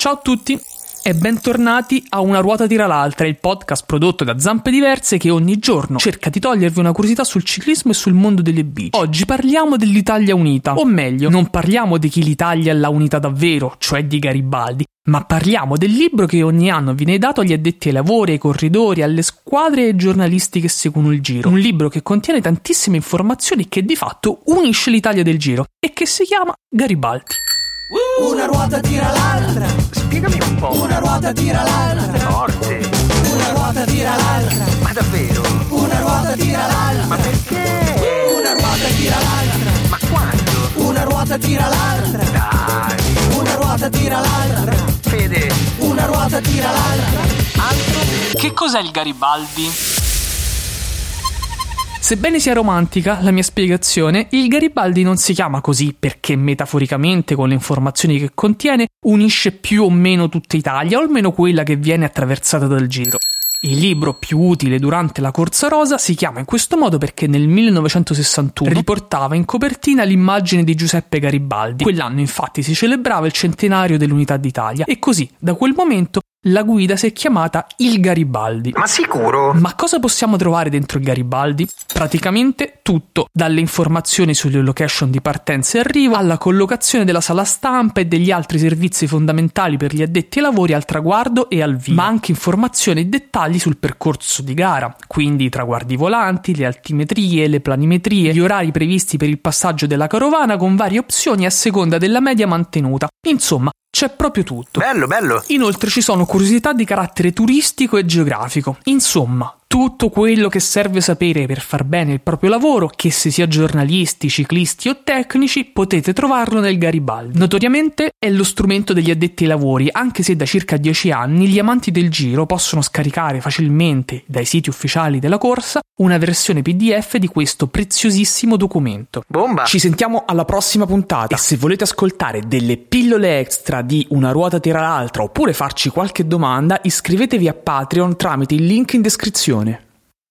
Ciao a tutti e bentornati a Una ruota tira l'altra, il podcast prodotto da Zampe Diverse che ogni giorno cerca di togliervi una curiosità sul ciclismo e sul mondo delle bici. Oggi parliamo dell'Italia unita, o meglio, non parliamo di chi l'Italia l'ha unita davvero, cioè di Garibaldi, ma parliamo del libro che ogni anno viene dato agli addetti ai lavori, ai corridori, alle squadre e ai giornalisti che seguono il giro. Un libro che contiene tantissime informazioni che di fatto unisce l'Italia del giro e che si chiama Garibaldi. Una ruota tira l'altra. Spiegami un po'. Una ruota tira l'altra. Forte. Una ruota tira l'altra. Ma davvero? Una ruota tira l'altra. Ma perché? Una ruota tira l'altra. Ma quando? Una ruota tira l'altra. Dai. Una ruota tira l'altra. Fede. Una ruota tira l'altra. Altro? Che cos'è il Garibaldi? Sebbene sia romantica la mia spiegazione, il Garibaldi non si chiama così perché metaforicamente, con le informazioni che contiene, unisce più o meno tutta Italia, o almeno quella che viene attraversata dal giro. Il libro più utile durante la Corsa Rosa si chiama in questo modo perché nel 1961 riportava in copertina l'immagine di Giuseppe Garibaldi. Quell'anno infatti si celebrava il centenario dell'Unità d'Italia e così da quel momento la guida si è chiamata Il Garibaldi. Ma sicuro? Ma cosa possiamo trovare dentro il Garibaldi? Praticamente tutto, dalle informazioni sulle location di partenza e arrivo alla collocazione della sala stampa e degli altri servizi fondamentali per gli addetti ai lavori al traguardo e al via, ma anche informazioni e dettagli sul percorso di gara, quindi i traguardi volanti, le altimetrie, le planimetrie, gli orari previsti per il passaggio della carovana con varie opzioni a seconda della media mantenuta. Insomma, c'è proprio tutto. Bello, bello. Inoltre ci sono curiosità di carattere turistico e geografico. Insomma, tutto quello che serve sapere per far bene il proprio lavoro, che se sia giornalisti, ciclisti o tecnici, potete trovarlo nel Garibaldi. Notoriamente è lo strumento degli addetti ai lavori, anche se da circa 10 anni gli amanti del giro possono scaricare facilmente dai siti ufficiali della corsa una versione PDF di questo preziosissimo documento. Bomba. Ci sentiamo alla prossima puntata e se volete ascoltare delle pillole extra di Una ruota tira l'altra oppure farci qualche domanda, iscrivetevi a Patreon tramite il link in descrizione. doing?